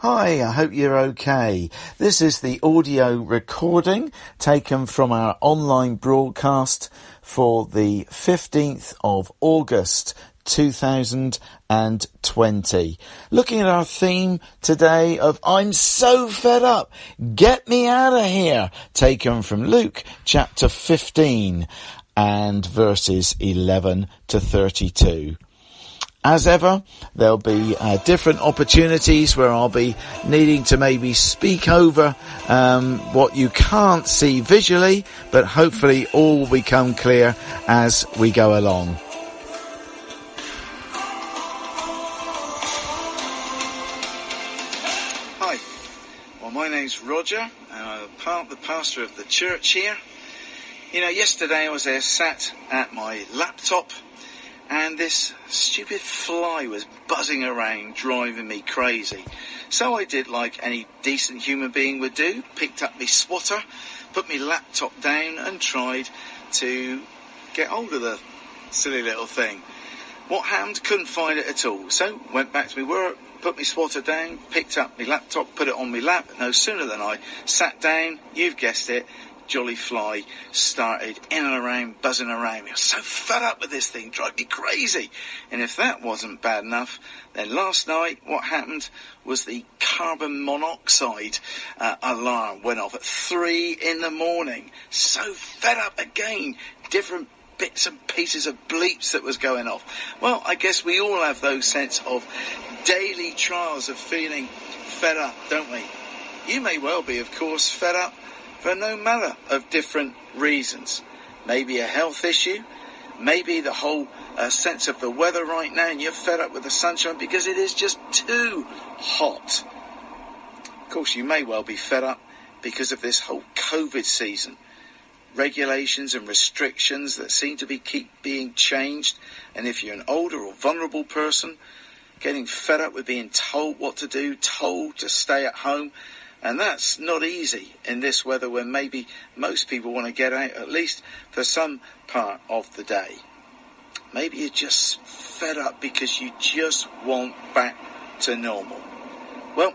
Hi, I hope you're okay. This is the audio recording taken from our online broadcast for the 15th of August 2020. Looking at our theme today of I'm so fed up, get me out of here, taken from Luke chapter 15 and verses 11 to 32. As ever, there'll be uh, different opportunities where I'll be needing to maybe speak over um, what you can't see visually, but hopefully all will become clear as we go along. Hi, well my name's Roger and I'm part the pastor of the church here. You know, yesterday I was there sat at my laptop and this stupid fly was buzzing around, driving me crazy. So I did like any decent human being would do, picked up my swatter, put my laptop down and tried to get hold of the silly little thing. What happened? Couldn't find it at all. So went back to my work, put my swatter down, picked up my laptop, put it on my lap. No sooner than I sat down, you've guessed it, Jolly Fly started in and around, buzzing around me. I was so fed up with this thing, drive me crazy. And if that wasn't bad enough, then last night what happened was the carbon monoxide uh, alarm went off at three in the morning. So fed up again, different bits and pieces of bleeps that was going off. Well, I guess we all have those sense of daily trials of feeling fed up, don't we? You may well be, of course, fed up for no matter of different reasons. Maybe a health issue, maybe the whole uh, sense of the weather right now and you're fed up with the sunshine because it is just too hot. Of course, you may well be fed up because of this whole COVID season. Regulations and restrictions that seem to be keep being changed. And if you're an older or vulnerable person, getting fed up with being told what to do, told to stay at home, and that's not easy in this weather when maybe most people want to get out at least for some part of the day. Maybe you're just fed up because you just want back to normal. Well,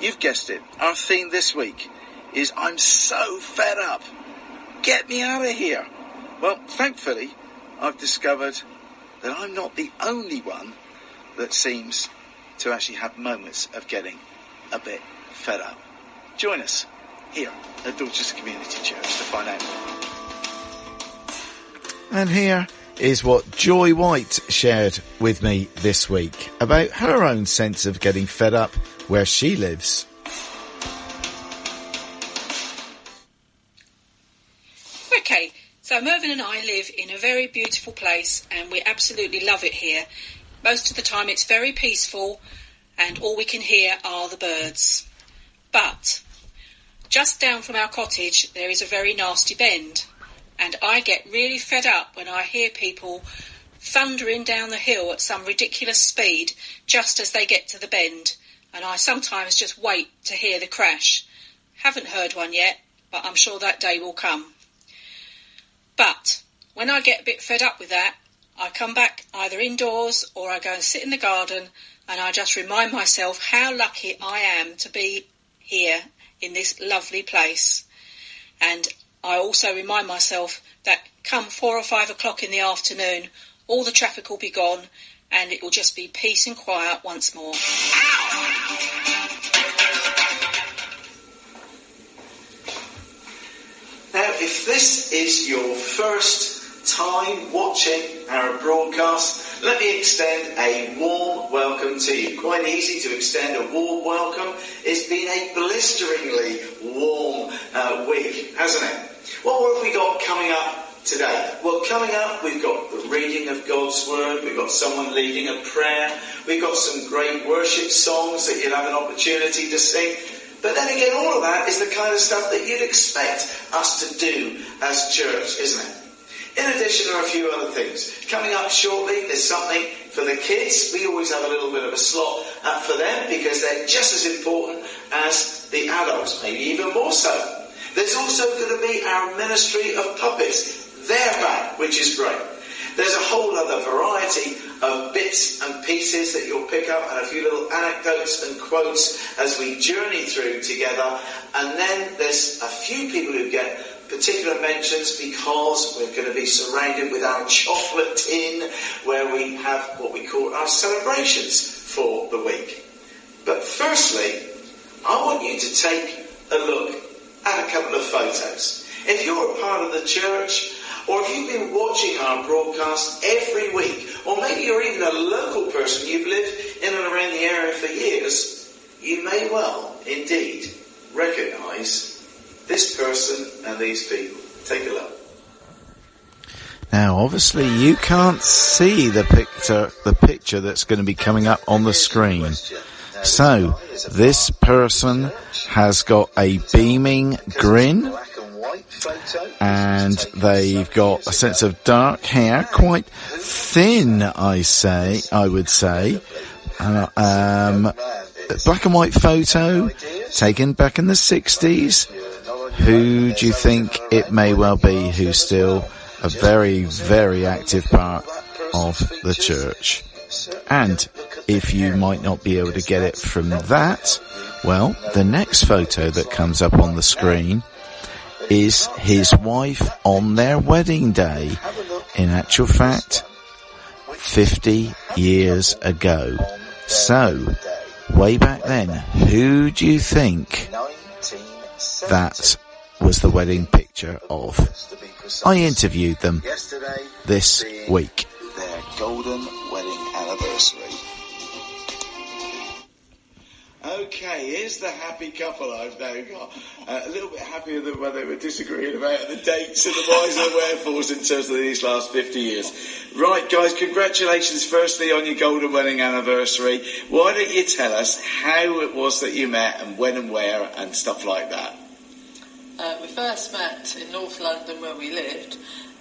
you've guessed it. Our theme this week is I'm so fed up. Get me out of here. Well, thankfully, I've discovered that I'm not the only one that seems to actually have moments of getting a bit fed up. Join us here at Dorchester Community Church to find out more. And here is what Joy White shared with me this week about her own sense of getting fed up where she lives. Okay, so Mervyn and I live in a very beautiful place and we absolutely love it here. Most of the time it's very peaceful and all we can hear are the birds. But just down from our cottage there is a very nasty bend and I get really fed up when I hear people thundering down the hill at some ridiculous speed just as they get to the bend and I sometimes just wait to hear the crash. Haven't heard one yet, but I'm sure that day will come. But when I get a bit fed up with that, I come back either indoors or I go and sit in the garden and I just remind myself how lucky I am to be here in this lovely place. And I also remind myself that come four or five o'clock in the afternoon, all the traffic will be gone and it will just be peace and quiet once more. Now, if this is your first time watching our broadcast, let me extend a warm welcome to you. Quite easy to extend a warm welcome. It's been a blisteringly warm uh, week, hasn't it? What have we got coming up today? Well, coming up, we've got the reading of God's Word, we've got someone leading a prayer, we've got some great worship songs that you'll have an opportunity to sing. But then again, all of that is the kind of stuff that you'd expect us to do as church, isn't it? In addition, there are a few other things. Coming up shortly, there's something for the kids. We always have a little bit of a slot uh, for them because they're just as important as the adults, maybe even more so. There's also going to be our ministry of puppets. They're back, which is great. There's a whole other variety of bits and pieces that you'll pick up and a few little anecdotes and quotes as we journey through together. And then there's a few people who get particular mentions because we're going to be surrounded with our chocolate tin where we have what we call our celebrations for the week. But firstly, I want you to take a look at a couple of photos. If you're a part of the church, or if you've been watching our broadcast every week, or maybe you're even a local person, you've lived in and around the area for years, you may well indeed recognise this person and these people. Take a look. Now, obviously, you can't see the picture, the picture that's going to be coming up on the screen. So, this person has got a beaming grin, and they've got a sense of dark hair, quite thin, I say, I would say. Uh, um, black and white photo taken back in the 60s. Who do you think it may well be who's still a very, very active part of the church? And if you might not be able to get it from that, well, the next photo that comes up on the screen is his wife on their wedding day. In actual fact, 50 years ago. So, way back then, who do you think that was the wedding picture of? I interviewed them this week. Their golden wedding anniversary. Okay, here's the happy couple I've now got. Uh, a little bit happier than when they were disagreeing about the dates and the whys and the wherefores in terms of these last 50 years. Right, guys, congratulations firstly on your golden wedding anniversary. Why don't you tell us how it was that you met and when and where and stuff like that? Uh, we first met in North London where we lived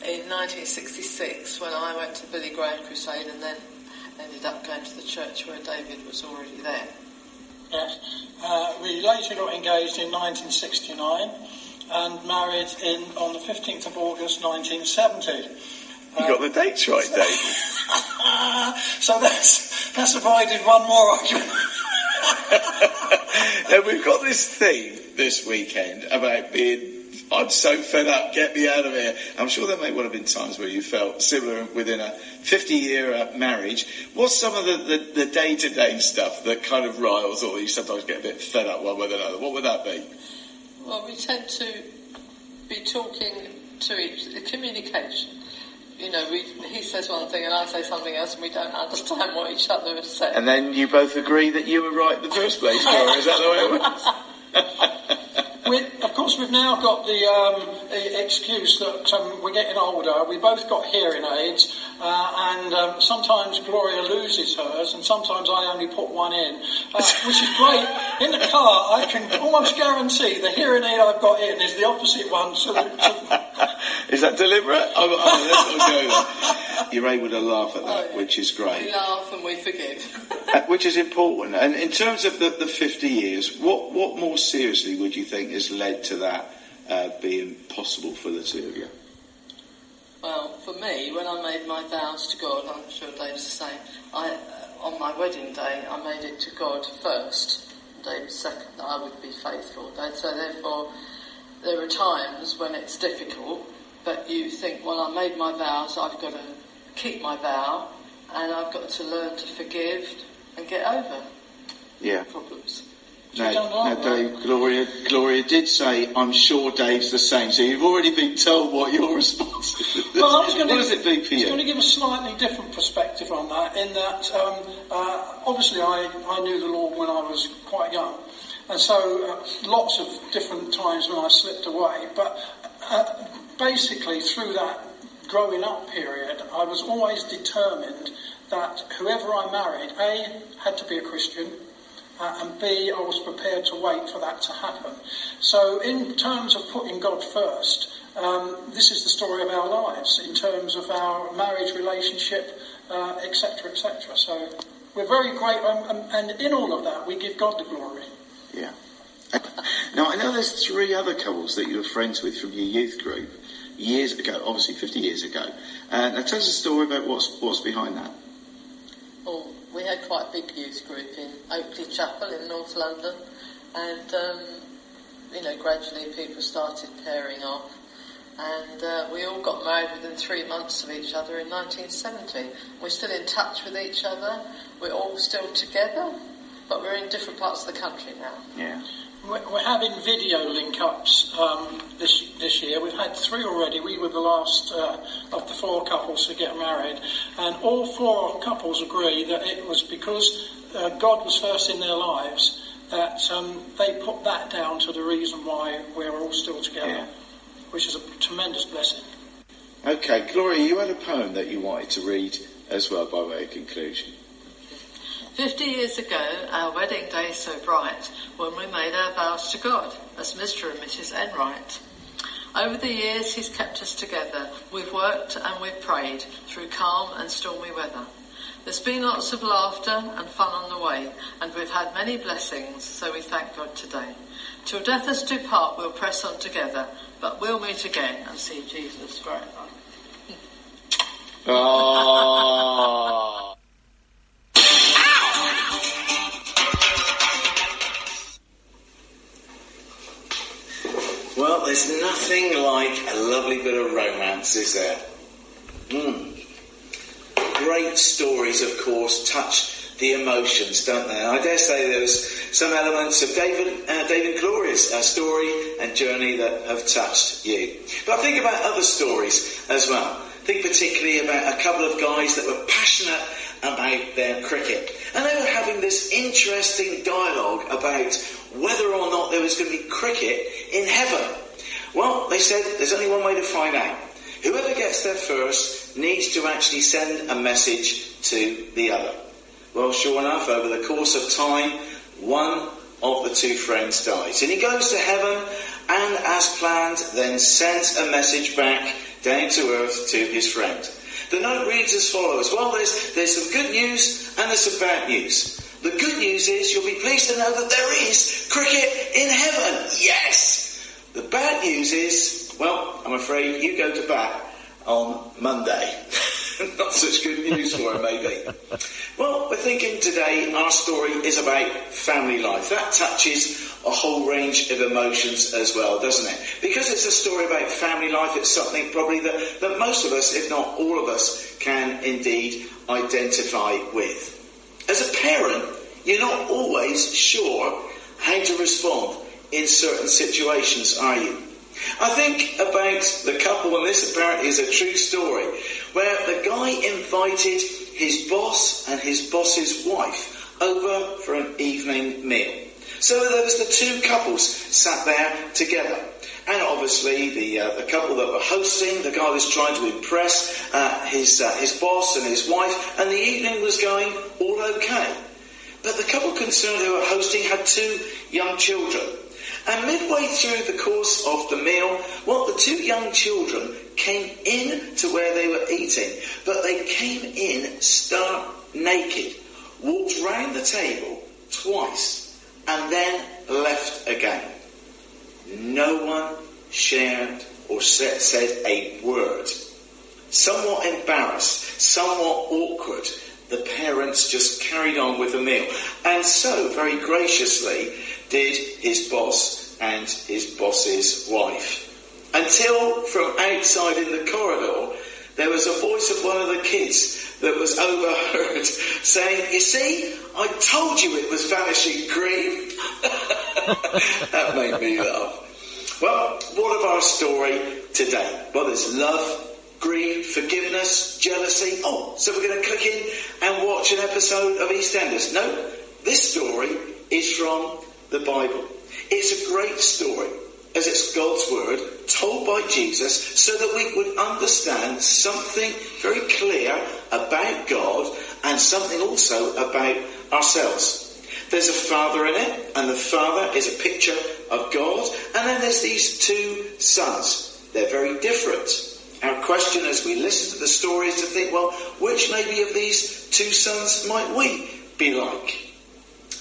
in 1966 when I went to Billy Graham Crusade and then ended up going to the church where David was already there. Yes. Uh, we later got engaged in 1969 and married in on the 15th of August 1970. You got the dates right, David. so that's that's avoided one more argument. now we've got this theme this weekend about being I'm so fed up, get me out of here. I'm sure there may well have been times where you felt similar within a 50 year uh, marriage. What's some of the, the, day-to-day stuff that kind of riles or you sometimes get a bit fed up one with another? What would that be? Well, we tend to be talking to each, communication. You know, we, he says one thing and I say something else and we don't understand what each other is saying. And then you both agree that you were right in the first place, Dora. Is that the way it works? we, of course, we've now got the um, excuse that um, we're getting older. We both got hearing aids, uh, and um, sometimes Gloria loses hers, and sometimes I only put one in, uh, which is great. In the car, I can almost guarantee the hearing aid I've got in is the opposite one. So is that deliberate? Oh, oh, You're able to laugh at that, oh, yeah. which is great. We laugh and we forgive. uh, which is important. And in terms of the, the 50 years, what, what more seriously would you think has led to that uh, being possible for the two of you? Well, for me, when I made my vows to God, I'm sure Dave's the same. I, uh, on my wedding day, I made it to God first, Dave second, that I would be faithful. So therefore, there are times when it's difficult, but you think, well, I made my vows, I've got to keep my vow, and I've got to learn to forgive and get over yeah. problems. No, no, Dave, Gloria, Gloria did say, I'm sure Dave's the same. So you've already been told what your response is. Well, I was going what to, does it be for? I was going to give a slightly different perspective on that, in that um, uh, obviously I, I knew the Lord when I was quite young. And so uh, lots of different times when I slipped away. But uh, basically through that growing up period, I was always determined that whoever I married, A, had to be a Christian, uh, and B, I was prepared to wait for that to happen. So, in terms of putting God first, um, this is the story of our lives in terms of our marriage relationship, etc., uh, etc. Et so, we're very great, um, and in all of that, we give God the glory. Yeah. Now, I know there's three other couples that you were friends with from your youth group years ago, obviously 50 years ago. Uh, tell us a story about what's, what's behind that. Well, we had quite a big youth group in Oakley Chapel in North London, and um, you know, gradually people started pairing off, and uh, we all got married within three months of each other in 1970. We're still in touch with each other. We're all still together, but we're in different parts of the country now. Yeah. We're having video link-ups um, this this year. We've had three already. We were the last uh, of the four couples to get married, and all four couples agree that it was because uh, God was first in their lives that um, they put that down to the reason why we're all still together, Yeah. which is a tremendous blessing. Okay, Gloria, you had a poem that you wanted to read as well by way of conclusion. Fifty years ago, our wedding day so bright, when we made our vows to God as Mr. and Mrs. Enright. Over the years, He's kept us together. We've worked and we've prayed through calm and stormy weather. There's been lots of laughter and fun on the way, and we've had many blessings, so we thank God today. Till death us do part, we'll press on together, but we'll meet again and see Jesus forever. Oh. Well, there's nothing like a lovely bit of romance, is there? Mm. Great stories, of course, touch the emotions, don't they? I dare say there's some elements of David, uh, David Gloria's uh, story and journey that have touched you. But I think about other stories as well. Think particularly about a couple of guys that were passionate about their cricket. And they were having this interesting dialogue about whether or not there was going to be cricket in heaven. Well, they said there's only one way to find out. Whoever gets there first needs to actually send a message to the other. Well, sure enough, over the course of time, one of the two friends dies. And he goes to heaven and, as planned, then sends a message back down to earth to his friend. The note reads as follows. Well, there's, there's some good news and there's some bad news. The good news is you'll be pleased to know that there is cricket in heaven. Yes! The bad news is, well, I'm afraid you go to bat on Monday. Not such good news for him, maybe. Well, we're thinking today our story is about family life. That touches a whole range of emotions as well, doesn't it? Because it's a story about family life, it's something probably that, that most of us, if not all of us, can indeed identify with. As a parent, you're not always sure how to respond in certain situations, are you? I think about the couple, and this apparently is a true story, where the guy invited his boss and his boss's wife over for an evening meal. So there was the two couples sat there together. And obviously, the uh, the couple that were hosting, the guy was trying to impress uh, his uh, his boss and his wife, and the evening was going all okay. But the couple concerned who were hosting had two young children. And midway through the course of the meal, well, the two young children came in to where they were eating, but they came in stark naked, walked round the table twice, and then left again. No one shared or said a word. Somewhat embarrassed, somewhat awkward, the parents just carried on with the meal. And so, very graciously, did his boss and his boss's wife. Until from outside in the corridor, there was a voice of one of the kids that was overheard saying, You see, I told you it was vanishing green. that made me laugh. Well, what of our story today? Well, there's love, greed, forgiveness, jealousy. Oh, so we're going to click in and watch an episode of EastEnders. No, this story is from the Bible. It's a great story as it's God's word told by Jesus so that we would understand something very clear about God and something also about ourselves. There's a father in it, and the father is a picture of God, and then there's these two sons. They're very different. Our question as we listen to the story is to think, well, which maybe of these two sons might we be like?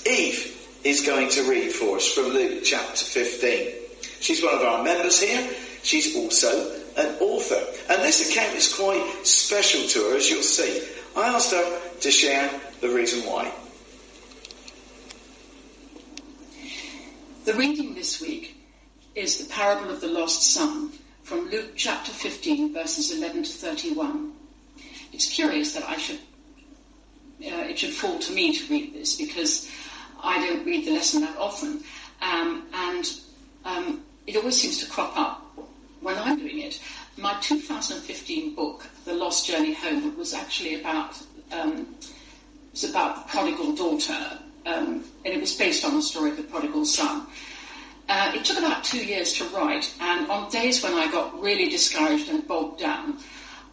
Eve is going to read for us from Luke chapter 15. She's one of our members here. She's also an author. And this account is quite special to her, as you'll see. I asked her to share the reason why. The reading this week is the parable of the lost son from Luke chapter 15, verses 11 to 31. It's curious that I should, uh, it should fall to me to read this because I don't read the lesson that often. Um, and um, it always seems to crop up when I'm doing it. My 2015 book, The Lost Journey Home, was actually about um, it was about the prodigal daughter, um, and it was based on the story of the prodigal son. Uh, it took about two years to write, and on days when I got really discouraged and bogged down,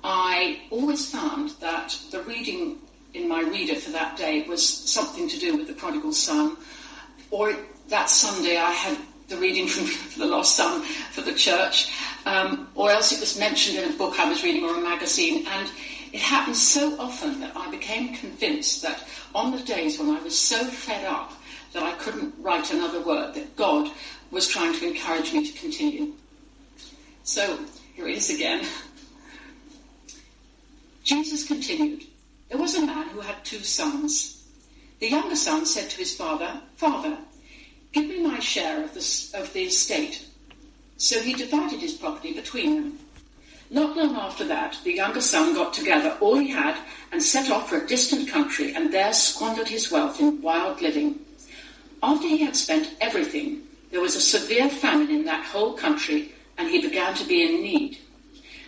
I always found that the reading in my reader for that day was something to do with the prodigal son, or that Sunday I had the reading from the Lost Son for the church, um, or else it was mentioned in a book I was reading or a magazine. And it happened so often that I became convinced that on the days when I was so fed up that I couldn't write another word, that God was trying to encourage me to continue. So here it is again. Jesus continued. There was a man who had two sons. The younger son said to his father, Father, give me my share of the, of the estate. So he divided his property between them. Not long after that, the younger son got together all he had and set off for a distant country and there squandered his wealth in wild living. After he had spent everything, there was a severe famine in that whole country and he began to be in need.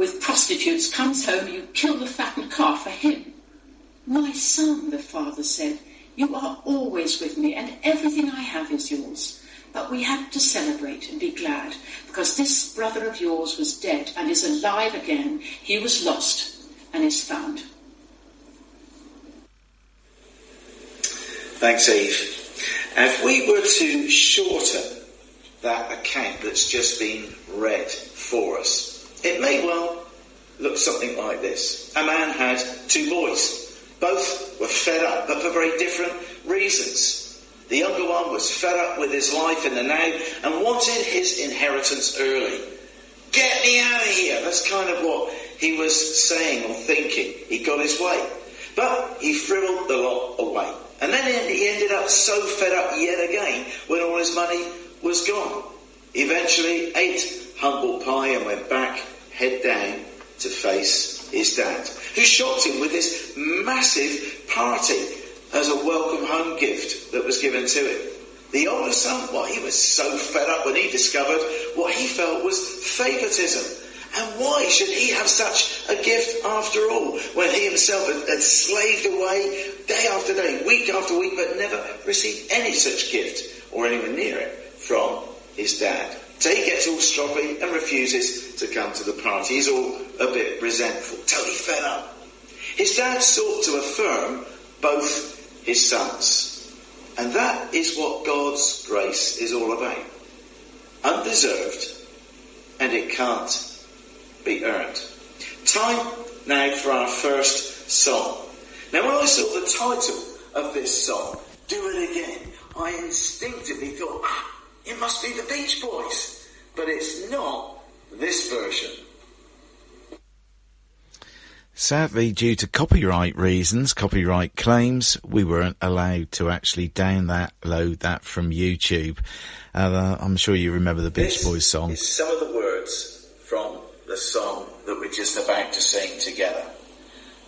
with prostitutes comes home, you kill the fattened calf for him. My son, the father said, you are always with me, and everything I have is yours. But we had to celebrate and be glad, because this brother of yours was dead and is alive again. He was lost and is found. Thanks, Eve. If we were to shorten that account that's just been read for us, it may well look something like this. A man had two boys. Both were fed up, but for very different reasons. The younger one was fed up with his life in the now and wanted his inheritance early. Get me out of here. That's kind of what he was saying or thinking. He got his way. But he frivoled the lot away. And then he ended up so fed up yet again when all his money was gone. Eventually ate humble pie and went back, head down, to face his dad, who shocked him with this massive party as a welcome home gift that was given to him. The older son, well, he was so fed up when he discovered what he felt was favoritism. And why should he have such a gift after all, when he himself had, had slaved away day after day, week after week, but never received any such gift or anywhere near it from his dad? So he gets all stroppy and refuses to come to the party. He's all a bit resentful, totally fed up. His dad sought to affirm both his sons. And that is what God's grace is all about. Undeserved, and it can't be earned. Time now for our first song. Now when I saw the title of this song, Do It Again, I instinctively thought, ah, it must be the Beach Boys. But it's not this version. Sadly, due to copyright reasons, copyright claims, we weren't allowed to actually down that, load that from YouTube. Uh, I'm sure you remember the Beach This Boys song. some of the words from the song that we're just about to sing together.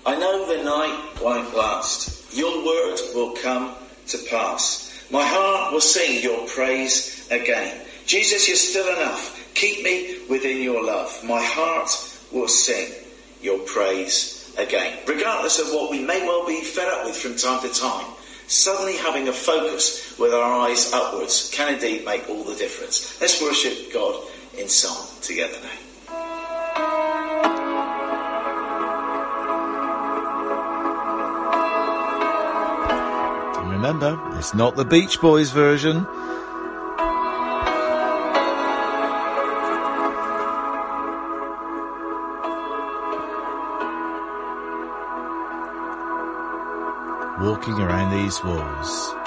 I know the night won't last. Your word will come to pass. My heart will sing your praise again. Jesus, you're still enough. Keep me within your love. My heart will sing your praise again. Regardless of what we may well be fed up with from time to time, suddenly having a focus with our eyes upwards can indeed make all the difference. Let's worship God in song together now. And remember, it's not the Beach Boys version. Walking around these walls.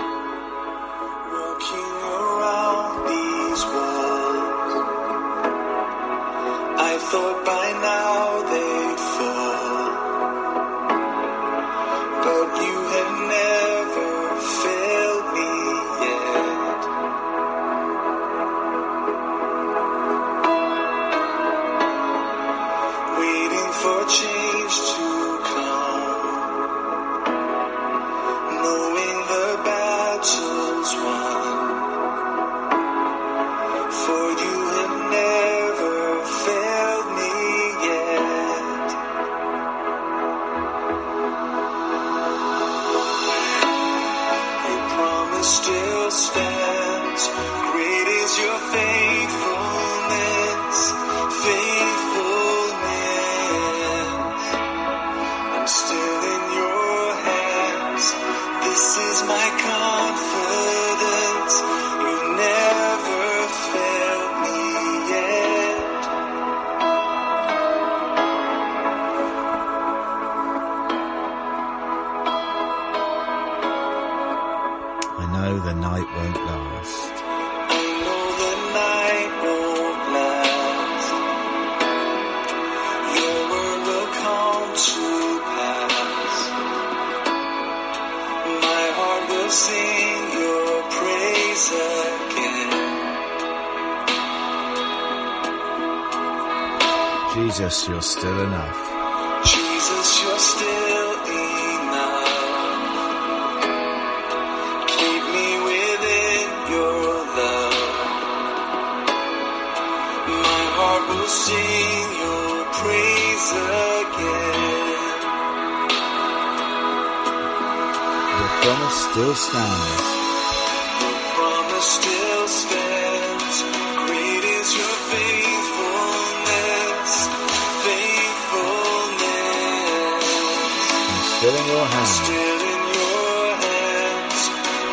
Still in your hands. Still in your hands.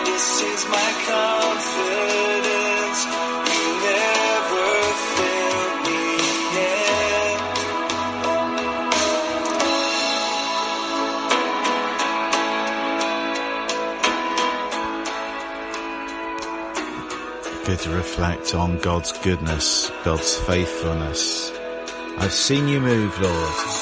This is my confidence. You never me yet. Good to reflect on God's goodness, God's faithfulness. I've seen you move, Lord.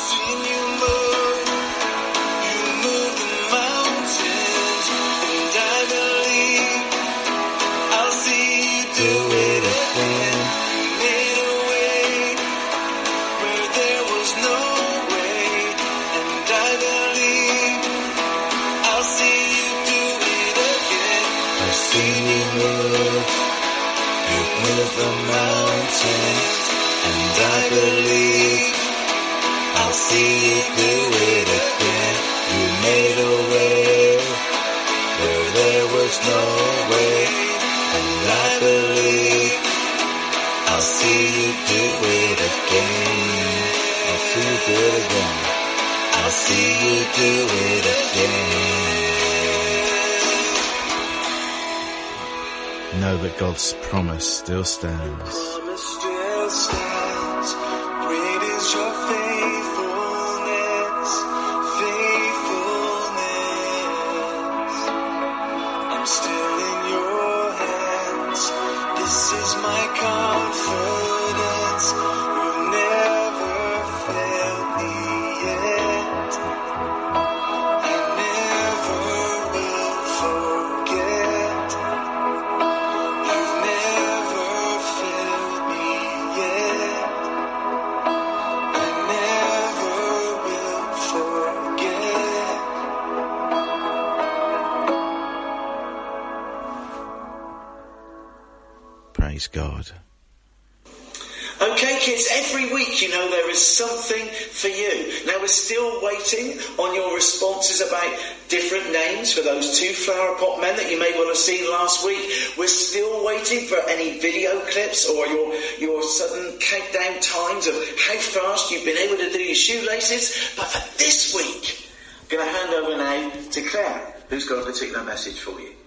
Still waiting on your responses about different names for those two flower pot men that you may well have seen last week. We're still waiting for any video clips or your, your sudden countdown times of how fast you've been able to do your shoelaces. But for this week, I'm going to hand over now to Claire, who's got a particular message for you.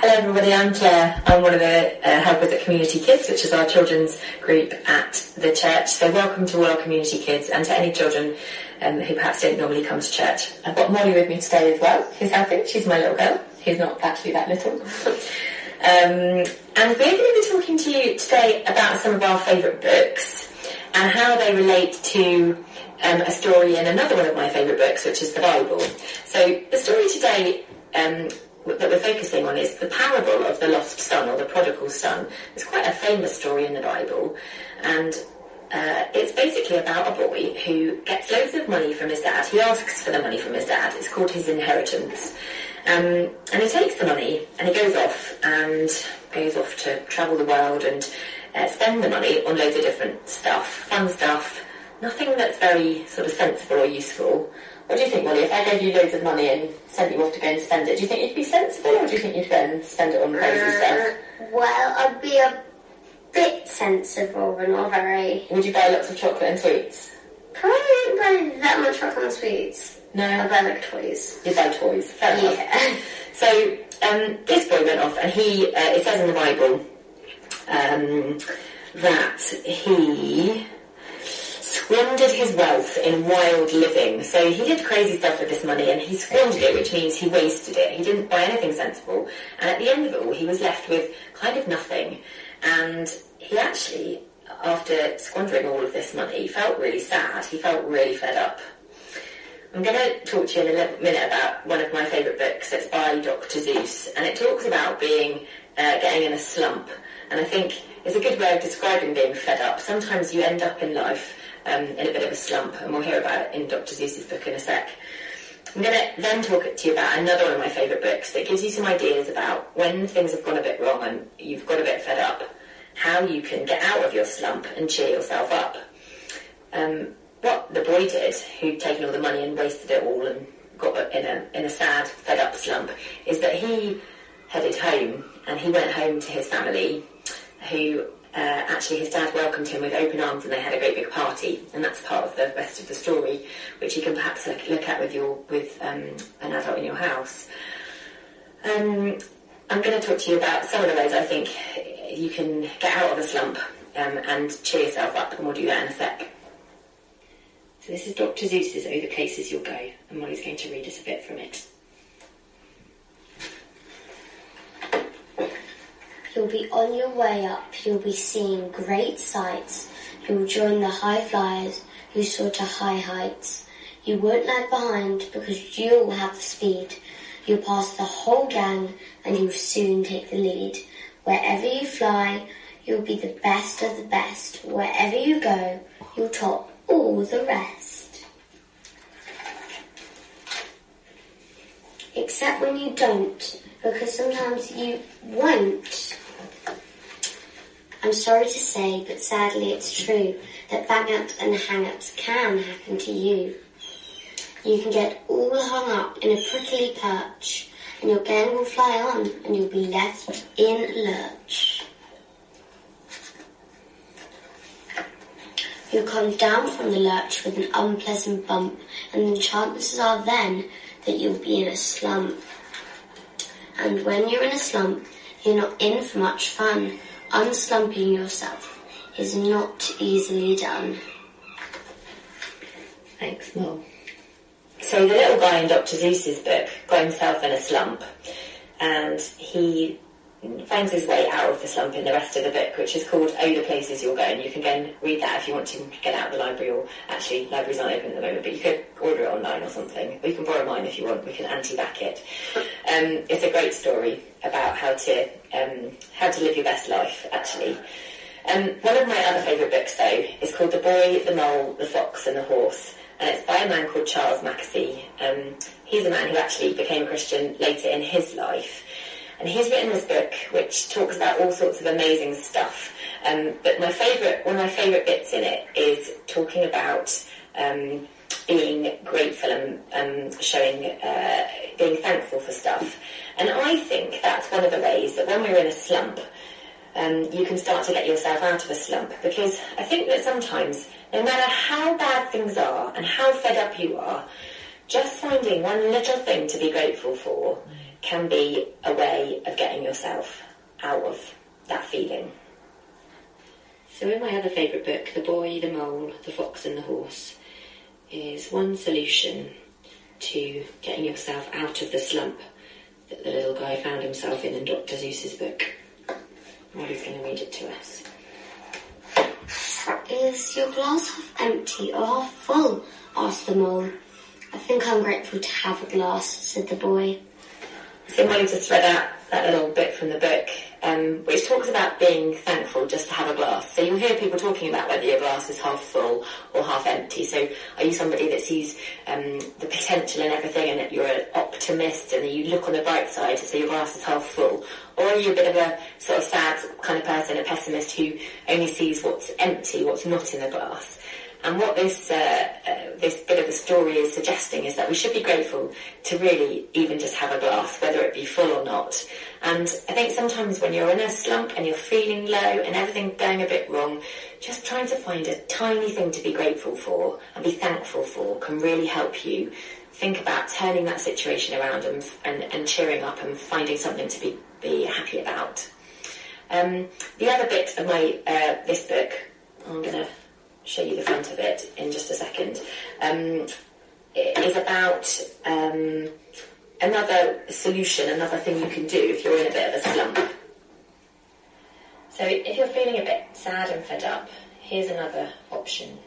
Hello everybody, I'm Claire. I'm one of the uh, helpers at Community Kids, which is our children's group at the church. So welcome to all Community Kids and to any children um, who perhaps don't normally come to church. I've got Molly with me today as well, who's helping. She's my little girl, who's not actually that little. um, and we're going to be talking to you today about some of our favourite books and how they relate to um, a story in another one of my favourite books, which is the Bible. So the story today um, that we're focusing on is the parable of the lost son or the prodigal son. It's quite a famous story in the Bible, and uh, it's basically about a boy who gets loads of money from his dad. He asks for the money from his dad. It's called his inheritance. Um, and he takes the money and he goes off and goes off to travel the world and uh, spend the money on loads of different stuff, fun stuff, nothing that's very sort of sensible or useful. What do you think, Molly? If I gave you loads of money and sent you off to go and spend it, do you think you'd be sensible or do you think you'd go and spend it on crazy stuff? Well, I'd be a bit sensible, but not very. Would you buy lots of chocolate and sweets? Probably don't buy that much chocolate and sweets. No. I No. buy like toys. You'd buy toys. Fair. Yeah. So um, this boy went off, and he uh, it says in the Bible um, that he squandered his wealth in wild living. So he did crazy stuff with this money, and he squandered it, which means he wasted it. He didn't buy anything sensible, and at the end of it all, he was left with kind of nothing. And he actually, after squandering all of this money, felt really sad. He felt really fed up. I'm going to talk to you in a minute about one of my favourite books. It's by Dr. Seuss, and it talks about being uh, getting in a slump. And I think it's a good way of describing being fed up. Sometimes you end up in life um, in a bit of a slump, and we'll hear about it in Dr. Seuss's book in a sec. I'm going to then talk to you about another one of my favourite books that gives you some ideas about when things have gone a bit wrong and you've got a bit fed up, how you can get out of your slump and cheer yourself up. Um, what the boy did, who'd taken all the money and wasted it all and got in a in a sad, fed up slump, is that he headed home and he went home to his family, who uh, actually his dad welcomed him with open arms and they had a great big party, and that's part of the rest of the story, which you can perhaps look, look at with your with um, an adult in your house. Um, I'm going to talk to you about some of the ways I think you can get out of a slump um, and cheer yourself up, and we'll do that in a sec. So this is Dr. Seuss's Oh the You'll Go, and Molly's going to read us a bit from it. You'll be on your way up. You'll be seeing great sights. You'll join the high flyers who soar to high heights. You won't lag behind because you'll have the speed. You'll pass the whole gang and you'll soon take the lead. Wherever you fly, you'll be the best of the best. Wherever you go, you'll top all the rest. Except when you don't, because sometimes you won't. I'm sorry to say, but sadly it's true, that bang-ups and hang-ups can happen to you. You can get all hung up in a prickly perch, and your gang will fly on, and you'll be left in lurch. You'll come down from the lurch with an unpleasant bump, and the chances are then that you'll be in a slump. And when you're in a slump, you're not in for much fun. Unslumping yourself is not easily done. Thanks, Mel. So the little guy in Dr. Seuss's book got himself in a slump, and he finds his way out of the slump in the rest of the book, which is called Oh the Places You'll Go, and you can and read that if you want to get out of the library, or actually, libraries aren't open at the moment, but you could order it online or something, or you can borrow mine if you want, we can anti-back it. Um, it's a great story about how to, um, how to live your best life, actually. Um, one of my other favourite books, though, is called The Boy, the Mole, the Fox and the Horse, and it's by a man called Charles Mackesy. Um, he's a man who actually became a Christian later in his life. And he's written this book which talks about all sorts of amazing stuff. Um, but my favourite, one of my favourite bits in it is talking about um, being grateful and um, showing, uh, being thankful for stuff. And I think that's one of the ways that when we're in a slump, um, you can start to get yourself out of a slump. Because I think that sometimes, no matter how bad things are and how fed up you are, just finding one little thing to be grateful for can be a way of getting yourself out of that feeling. So in my other favourite book, The Boy, the Mole, the Fox and the Horse, is one solution to getting yourself out of the slump that the little guy found himself in in Dr. Seuss's book. Molly's going to read it to us. Is your glass half empty or half full? asked the mole. I think I'm grateful to have a glass, said the boy. So Molly just read out that little bit from the book, um, which talks about being thankful just to have a glass. So you'll hear people talking about whether your glass is half full or half empty. So are you somebody that sees um, the potential in everything and that you're an optimist and you look on the bright side and so your glass is half full? Or are you a bit of a sort of sad kind of person, a pessimist who only sees what's empty, what's not in the glass? And what this uh, uh, this bit of the story is suggesting is that we should be grateful to really even just have a glass, whether it be full or not. And I think sometimes when you're in a slump and you're feeling low and everything going a bit wrong, just trying to find a tiny thing to be grateful for and be thankful for can really help you think about turning that situation around and, and, and cheering up and finding something to be, be happy about. Um, the other bit of my uh, this book, I'm going to show you the front of it in just a second, um, is about um, another solution, another thing you can do if you're in a bit of a slump. So if you're feeling a bit sad and fed up, here's another option.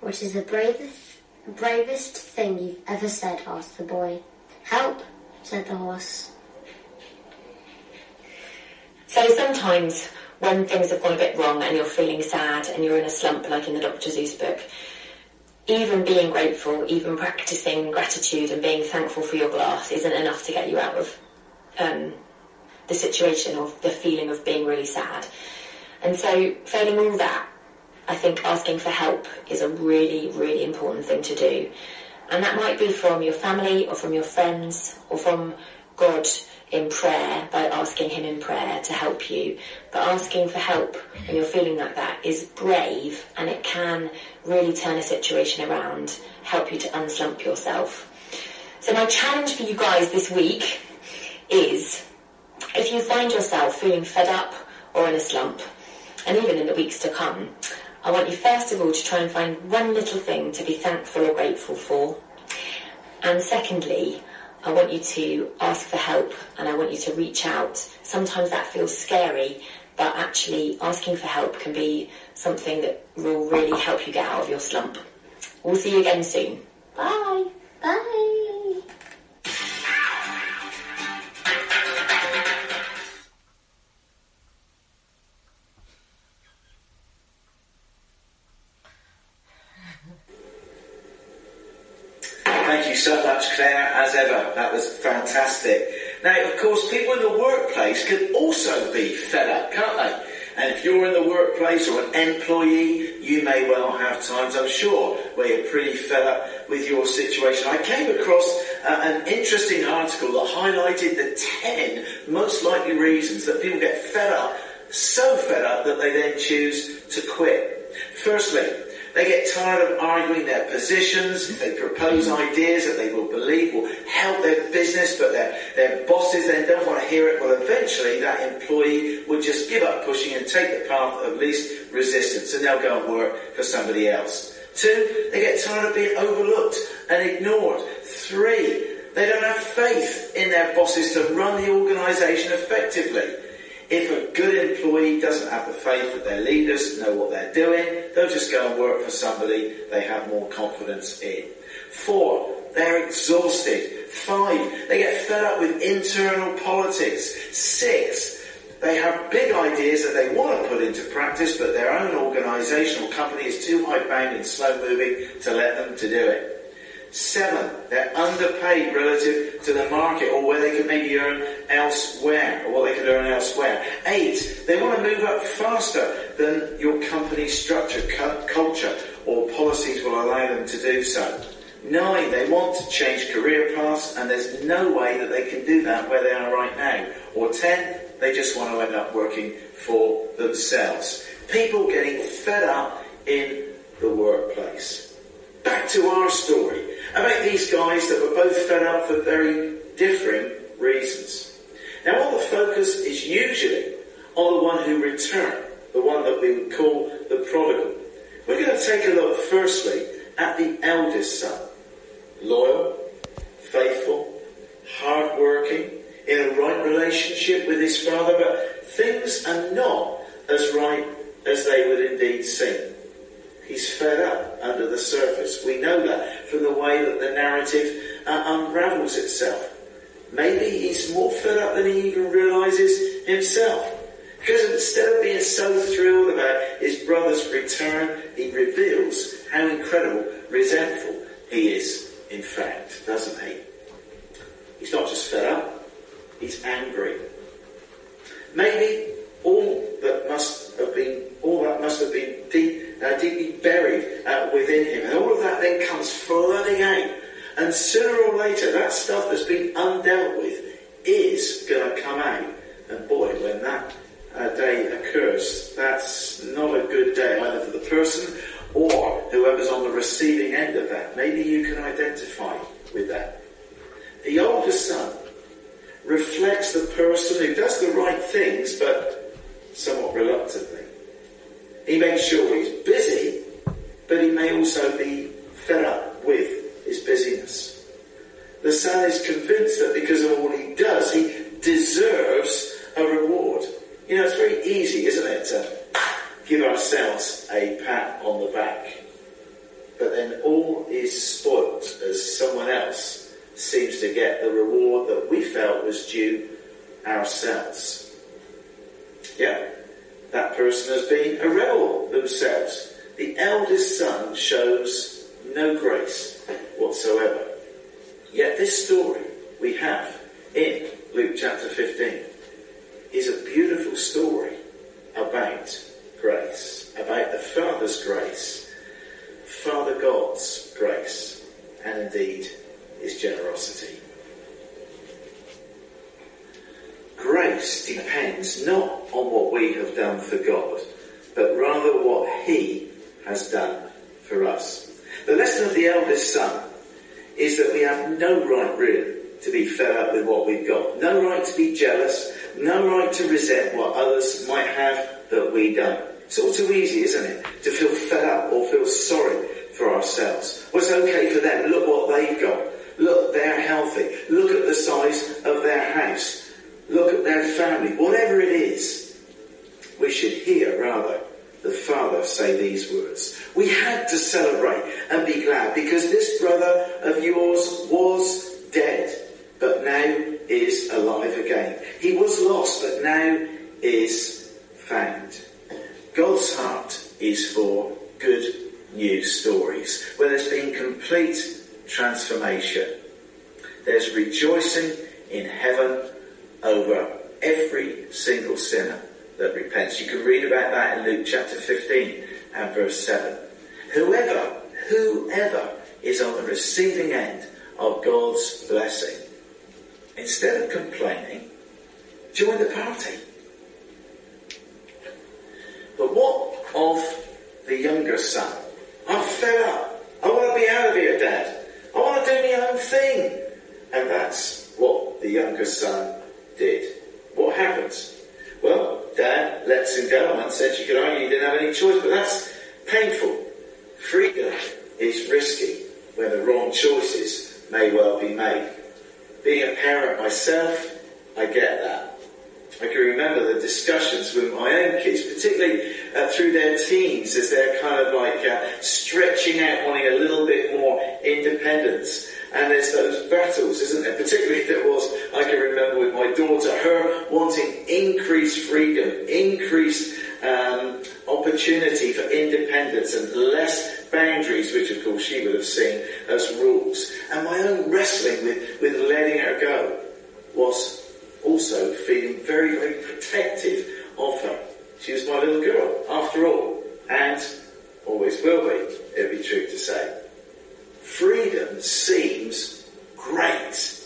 What is the bravest, bravest thing you've ever said? asked the boy. Help, said the horse. So sometimes when things have gone a bit wrong and you're feeling sad and you're in a slump like in the Dr. Seuss book, even being grateful, even practicing gratitude and being thankful for your glass isn't enough to get you out of um, the situation or the feeling of being really sad. And so, failing all that, I think asking for help is a really, really important thing to do. And that might be from your family or from your friends or from God in prayer by asking Him in prayer to help you. But asking for help when you're feeling like that is brave and it can really turn a situation around, help you to unslump yourself. So my challenge for you guys this week is if you find yourself feeling fed up or in a slump, and even in the weeks to come, I want you first of all to try and find one little thing to be thankful or grateful for. And secondly, I want you to ask for help and I want you to reach out. Sometimes that feels scary, but actually asking for help can be something that will really help you get out of your slump. We'll see you again soon. Bye. Bye. Much, Claire, as ever. That was fantastic. Now, of course, people in the workplace can also be fed up, can't they? And if you're in the workplace or an employee, you may well have times, I'm sure, where you're pretty fed up with your situation. I came across uh, an interesting article that highlighted the 10 most likely reasons that people get fed up, so fed up that they then choose to quit. Firstly, they get tired of arguing their positions. If they propose ideas that they will believe will help their business, but their, their bosses then don't want to hear it, well, eventually that employee will just give up pushing and take the path of least resistance, and they'll go and work for somebody else. Two, they get tired of being overlooked and ignored. Three, they don't have faith in their bosses to run the organisation effectively. If a good employee doesn't have the faith that their leaders know what they're doing, they'll just go and work for somebody they have more confidence in. Four, they're exhausted. Five, they get fed up with internal politics. Six, they have big ideas that they want to put into practice, but their own organisation or company is too high bound and slow moving to let them to do it. Seven, they're underpaid relative to the market or where they could maybe earn elsewhere or what they could earn elsewhere. Eight, they want to move up faster than your company's structure, culture or policies will allow them to do so. Nine, they want to change career paths and there's no way that they can do that where they are right now. Or ten, they just want to end up working for themselves. People getting fed up in the workplace. Back to our story about these guys that were both fed up for very differing reasons. Now, while the focus is usually on the one who returned, the one that we would call the prodigal, we're going to take a look firstly at the eldest son. Loyal, faithful, hard-working, in a right relationship with his father, but things are not as right as they would indeed seem. He's fed up under the surface. We know that from the way that the narrative uh, unravels itself. Maybe he's more fed up than he even realizes himself. Because instead of being so thrilled about his brother's return, he reveals how incredible resentful he is, in fact, doesn't he? He's not just fed up, he's angry. Maybe all that must have been, all that must have been deep uh, deeply buried uh, within him. And all of that then comes flooding out. And sooner or later, that stuff that's been undealt with is going to come out. And boy, when that uh, day occurs, that's not a good day either for the person or whoever's on the receiving end of that. Maybe you can identify with that. The older son reflects the person who does the right things, but somewhat reluctantly. He makes sure he's busy, but he may also be fed up with his busyness. The son is convinced that because of all that's painful. Freedom is risky when the wrong choices may well be made. Being a parent myself, I get that. I can remember the discussions with my own kids, particularly uh, through their teens, as they're kind of like uh, stretching out, wanting a little bit more independence. And there's those battles, isn't there? Particularly there was, I can remember with my daughter, her wanting increased freedom, increased um, opportunity for independence and less boundaries, which of course she would have seen as rules. And my own wrestling with, with letting her go was also feeling very, very protective of her. She was my little girl, after all, and always will be, it'd be true to say. Freedom seems great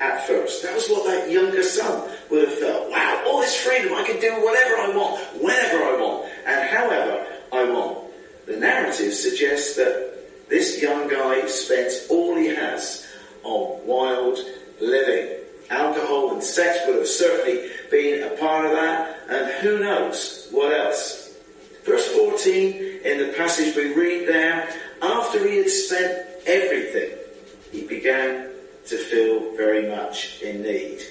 at first. That was what that younger son would have felt. Wow, all this freedom, I can do whatever I want, whenever I want, and however I want. The narrative suggests that this young guy spends all he has on wild living. Alcohol and sex would have certainly been a part of that, and who knows what else. Verse 14 in the passage we read there, after he had spent everything, he began to feel very much in need.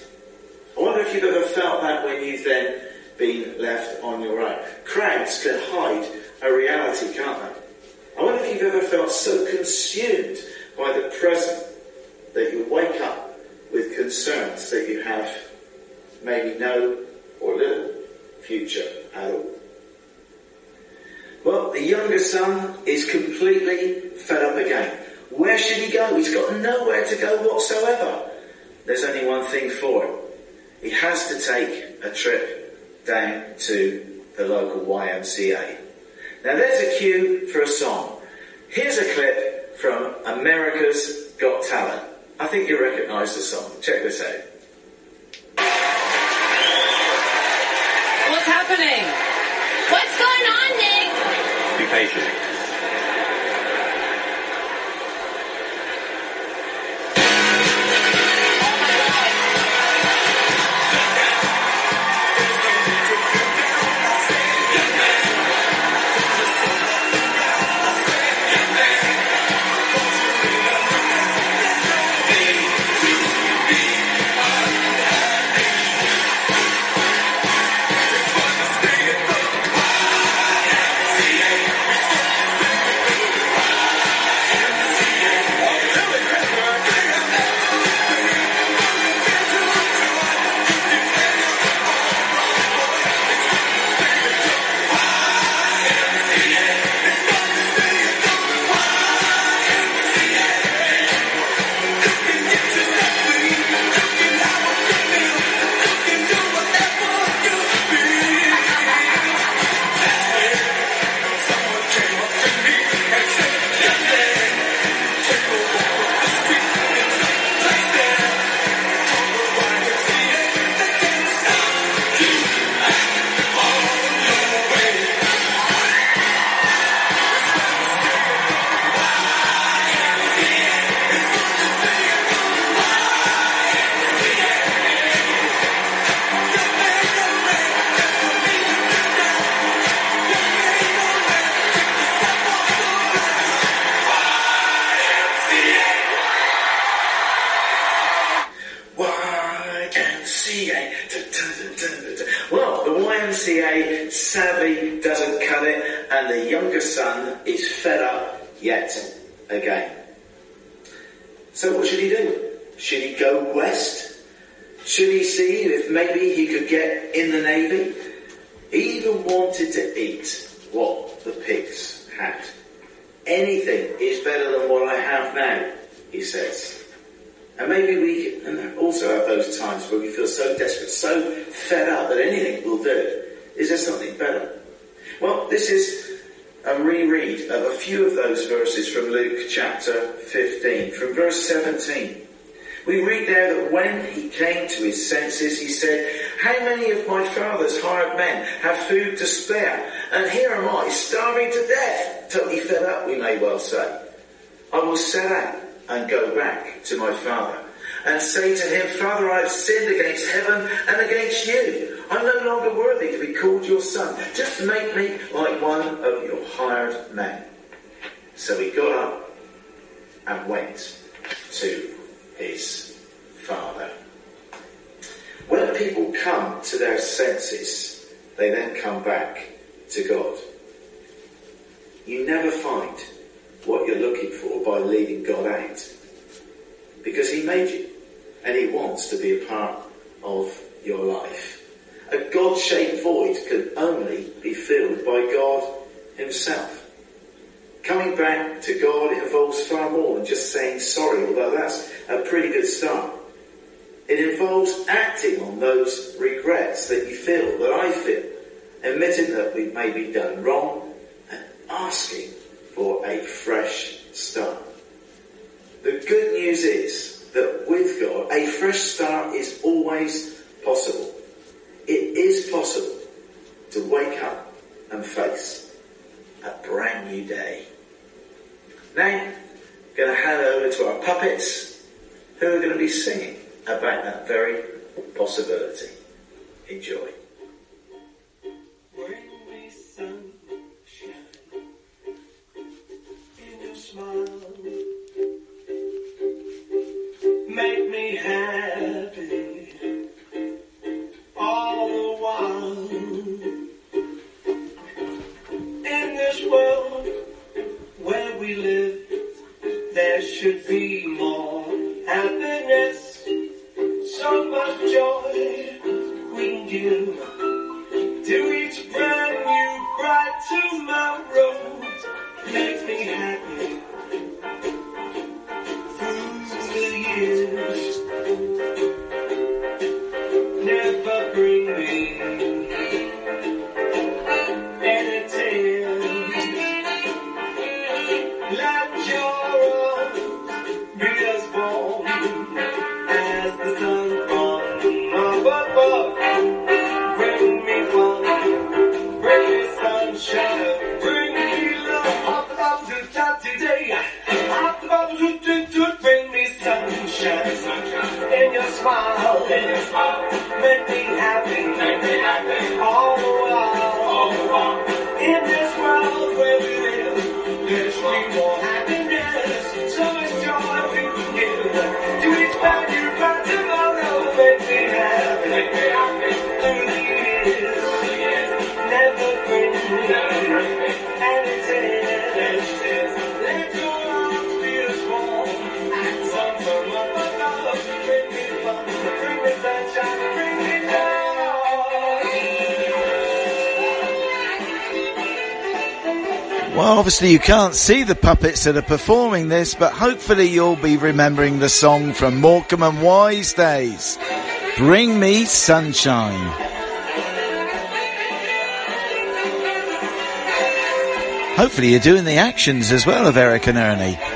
I wonder if you've ever felt that when you've then been left on your own. Crowds can hide a reality, can't they? I wonder if you've ever felt so consumed by the present that you wake up with concerns that you have maybe no or little future at all. Well, the younger son is completely fed up again. Where should he go? He's got nowhere to go whatsoever. There's only one thing for him. He has to take a trip down to the local YMCA. Now there's a cue for a song. Here's a clip from America's Got Talent. I think you recognise the song. Check this out. What's happening? What's going on, Nick? Be patient. And here am I, starving to death. Totally fed up, we may well say. I will set out and go back to my father and say to him, Father, I have sinned against heaven and against you. I'm no longer worthy to be called your son. Just make me like one of your hired men. So he got up and went to his father. When people come to their senses, they then come back to God. You never find what you're looking for by leaving God out. Because he made you and he wants to be a part of your life. A God-shaped void can only be filled by God himself. Coming back to God involves far more than just saying sorry, although that's a pretty good start. It involves acting on those regrets that you feel, that I feel, admitting that we've maybe done wrong, and asking for a fresh start. The good news is that with God, a fresh start is always possible. It is possible to wake up and face a brand new day. Now, I'm going to hand over to our puppets who are going to be singing about that very possibility. Enjoy. Make me happy all the while. In this world where we live, there should be more happiness, so much joy we can give to each brand new bright tomorrow. Never bring me me Well, obviously you can't see the puppets that are performing this, but hopefully you'll be remembering the song from Morecambe and Wise days. Bring me sunshine. Hopefully you're doing the actions as well of Eric and Ernie.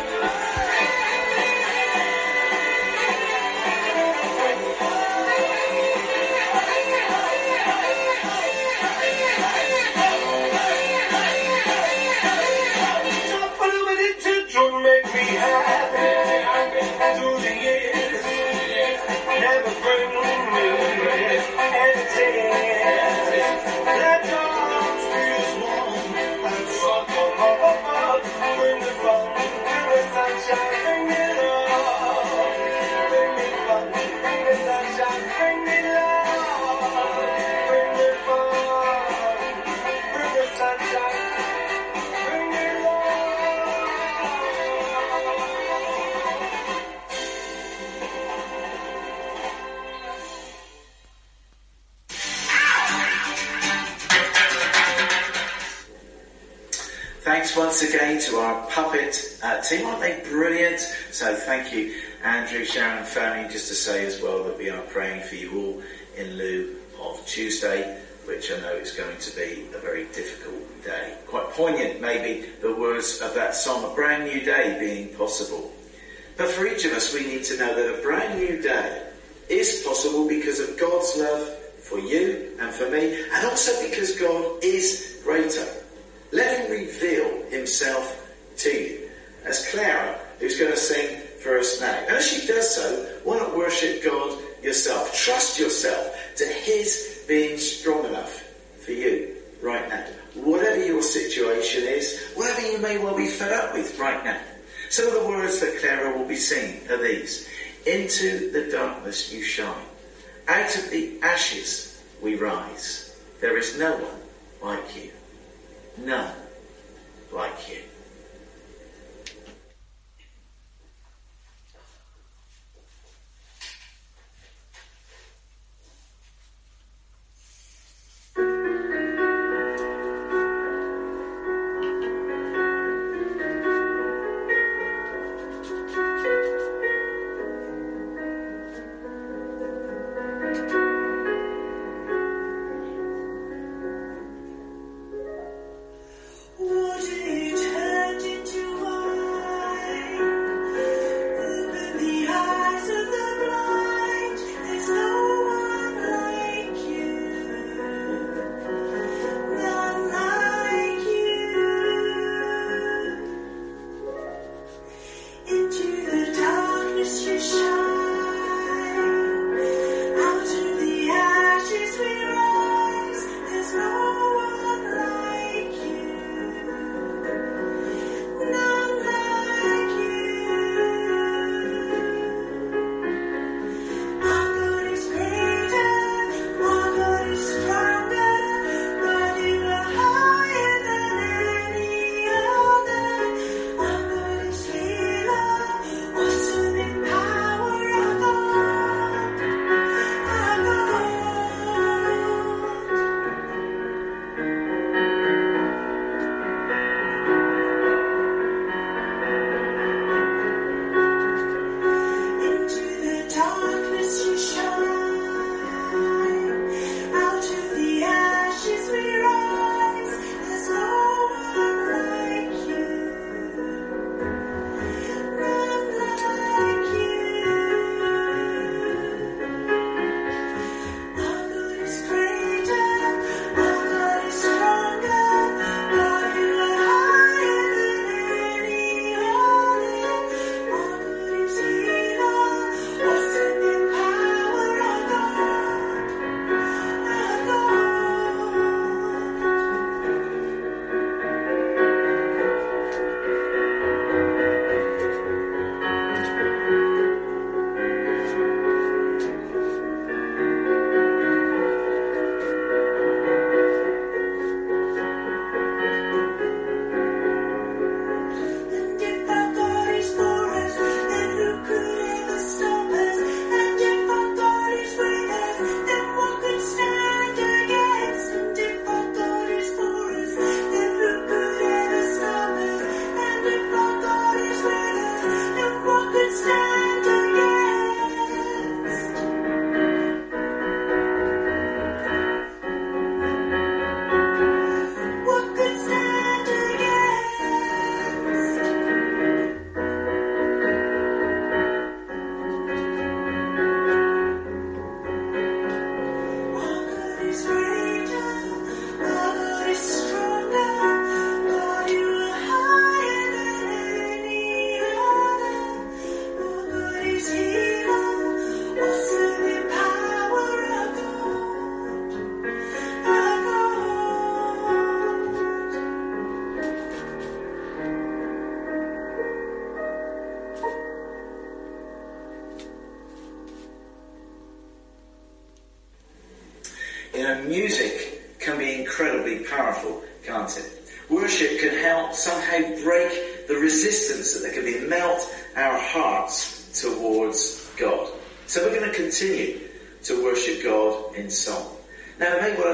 To be a very difficult day. Quite poignant, maybe, the words of that song, a brand new day being possible. But for each of us, we need to know that a brand new day is possible because of God's love for you and for me, and also because God is greater. Let Him reveal Himself to you. As Clara, who's going to sing for us now. And as she does so, why not worship God yourself? Trust yourself to His being strong enough for you right now. Whatever your situation is, whatever you may well be fed up with right now. Some of the words that Clara will be singing are these. Into the darkness you shine. Out of the ashes we rise. There is no one like you. None like you.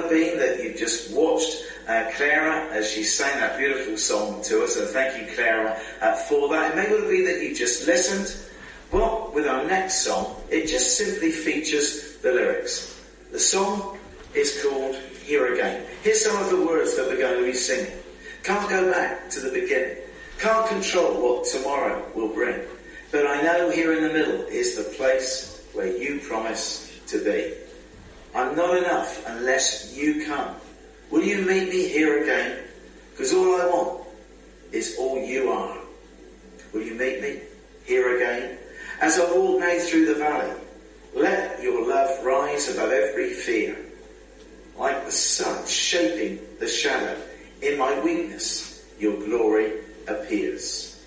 Been that you've just watched uh, Clara as she sang that beautiful song to us, and thank you, Clara, uh, for that. It may well be that you just listened. Well, with our next song, it just simply features the lyrics. The song is called here again. Here's some of the words that we're going to be singing. Can't go back to the beginning. Can't control what tomorrow will bring. But I know here in the middle is the place where you promise to be. I'm not enough unless you come. Will you meet me here again? Because all I want is all you are. Will you meet me here again? As I walk now through the valley, let your love rise above every fear. Like the sun shaping the shadow, in my weakness your glory appears.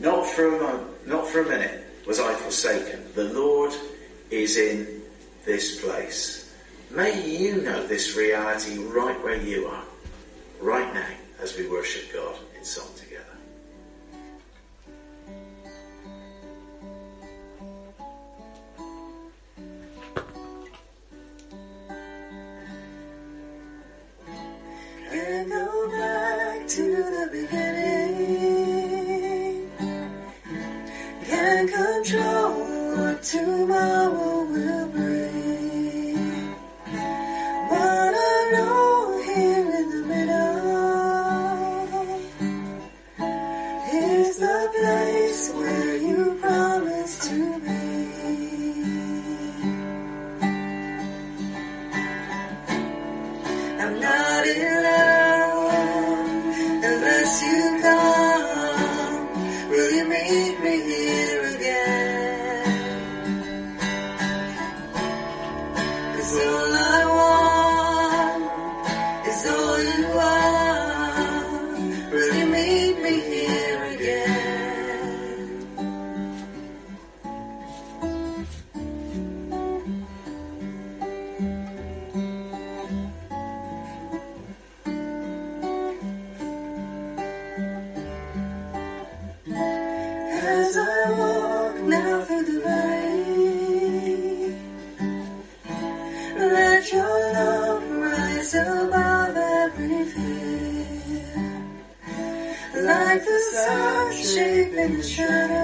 Not for a moment, not for a minute was I forsaken. The Lord is in this place. May you know this reality right where you are, right now, as we worship God in song together. Can't go back to the beginning. Can't control what tomorrow will bring. As I walk now through the valley, let your love rise above every fear. Like the sun shaping the shadows.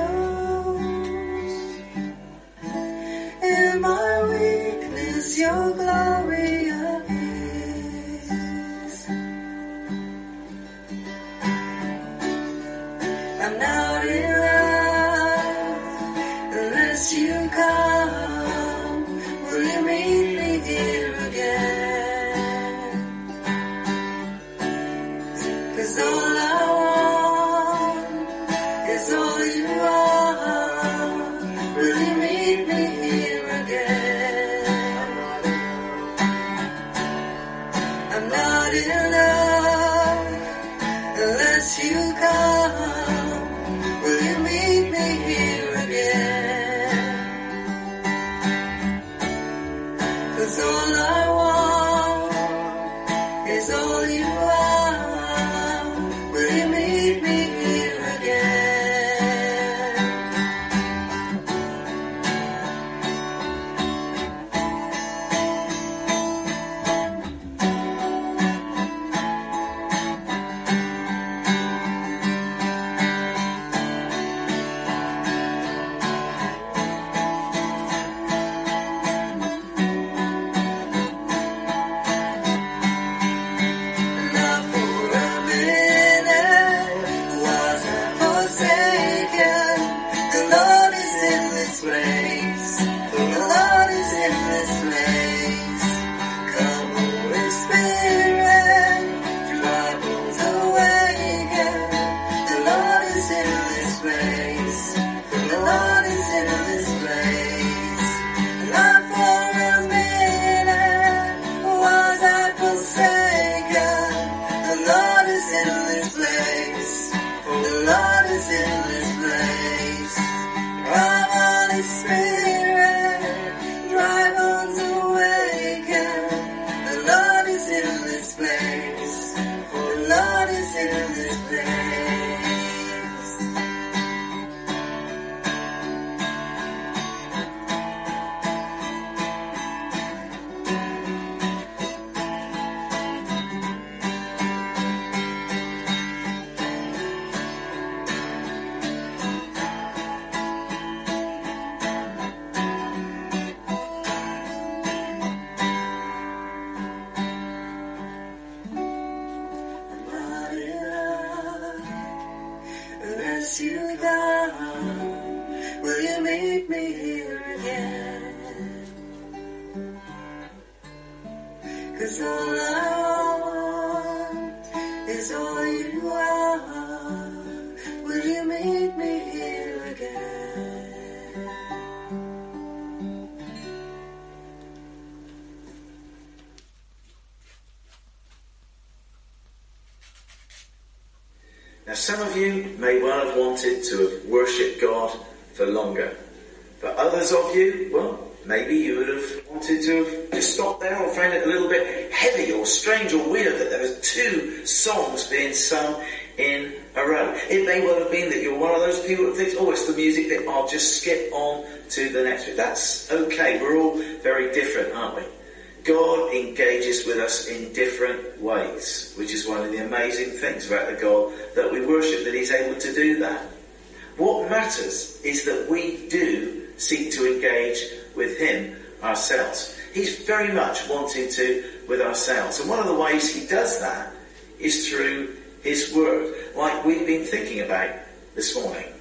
Ourselves. He's very much wanting to with ourselves. And one of the ways He does that is through His Word, like we've been thinking about this morning.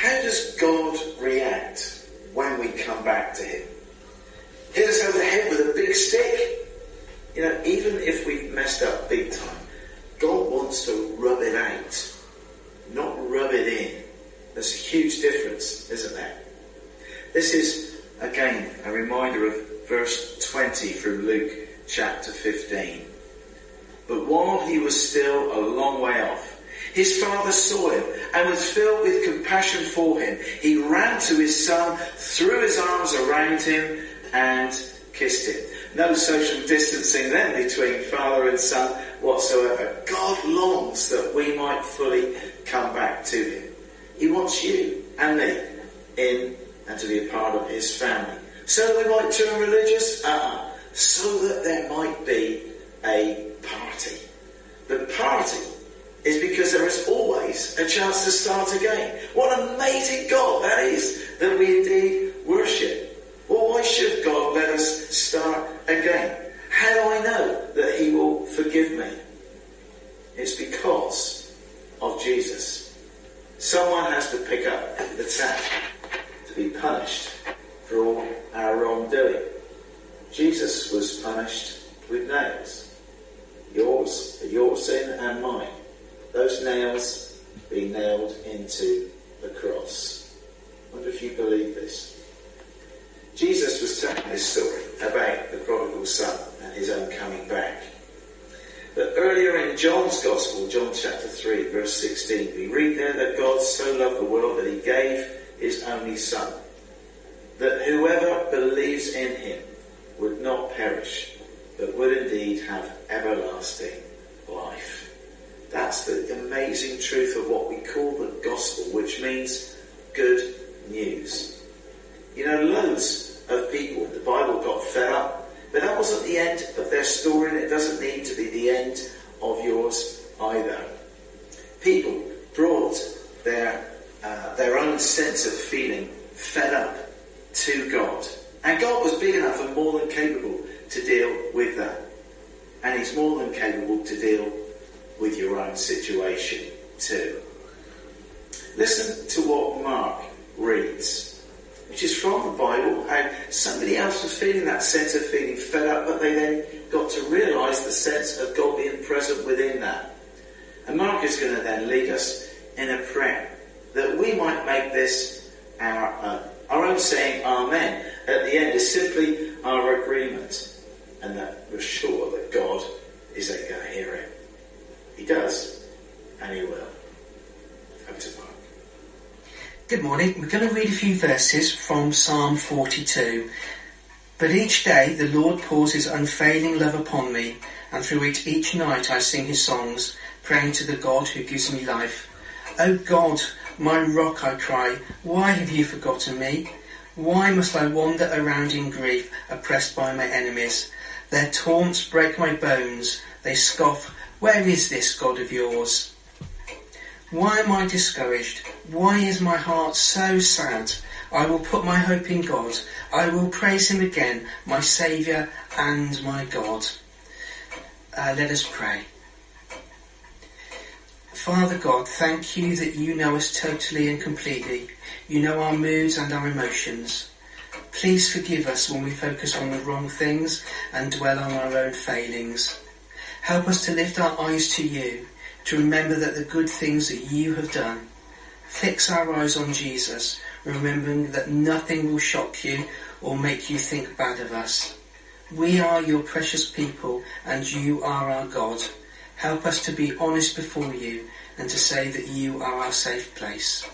How does God react when we come back to Him? Hit us over the head with a big stick? You know, even if we've messed up big time, God wants to rub it out, not rub it in. There's a huge difference, isn't there? This is, again, a reminder of verse 20 from Luke chapter 15. But while he was still a long way off, his father saw him and was filled with compassion for him. He ran to his son, threw his arms around him, and kissed him. No social distancing then between father and son whatsoever. God longs that we might fully come back to him. He wants you and me in and to be a part of his family. So we might turn religious? Uh-uh. So that there might be a party. The party is because there is always a chance to start again. What an amazing God that is that we indeed worship. Well, why should God let us start again? How do I know that He will forgive me? It's because of Jesus. Someone has to pick up the tab be punished for all our wrongdoing. Jesus was punished with nails. Yours, your sin and mine. Those nails being nailed into the cross. I wonder if you believe this. Jesus was telling this story about the prodigal son and his own coming back. But earlier in John's Gospel, John chapter 3, verse 16, we read there that God so loved the world that he gave his only Son, that whoever believes in him would not perish, but would indeed have everlasting life. That's the amazing truth of what we call the gospel, which means good news. You know, loads of people in the Bible got fed up, but that wasn't the end of their story, and it doesn't need to be the end of yours either. People brought their uh, their own sense of feeling fed up to God, and God was big enough and more than capable to deal with that, and He's more than capable to deal with your own situation too. Listen to what Mark reads, which is from the Bible, and somebody else was feeling that sense of feeling fed up, but they then got to realise the sense of God being present within that. And Mark is going to then lead us in a prayer that we might make this our own. Our own saying Amen at the end is simply our agreement, and that we're sure that God is going to hear it. He does, and He will. Over to Mark. Good morning. We're going to read a few verses from Psalm 42. But each day the Lord pours his unfailing love upon me, and through it each night I sing his songs, praying to the God who gives me life. O God, my rock, I cry, why have you forgotten me? Why must I wander around in grief, oppressed by my enemies? Their taunts break my bones. They scoff, where is this God of yours? Why am I discouraged? Why is my heart so sad? I will put my hope in God. I will praise him again, my Saviour and my God. Uh, let us pray. Father God, thank you that you know us totally and completely. You know our moods and our emotions. Please forgive us when we focus on the wrong things and dwell on our own failings. Help us to lift our eyes to you, to remember that the good things that you have done. Fix our eyes on Jesus, remembering that nothing will shock you or make you think bad of us. We are your precious people and you are our God. Help us to be honest before you and to say that you are our safe place.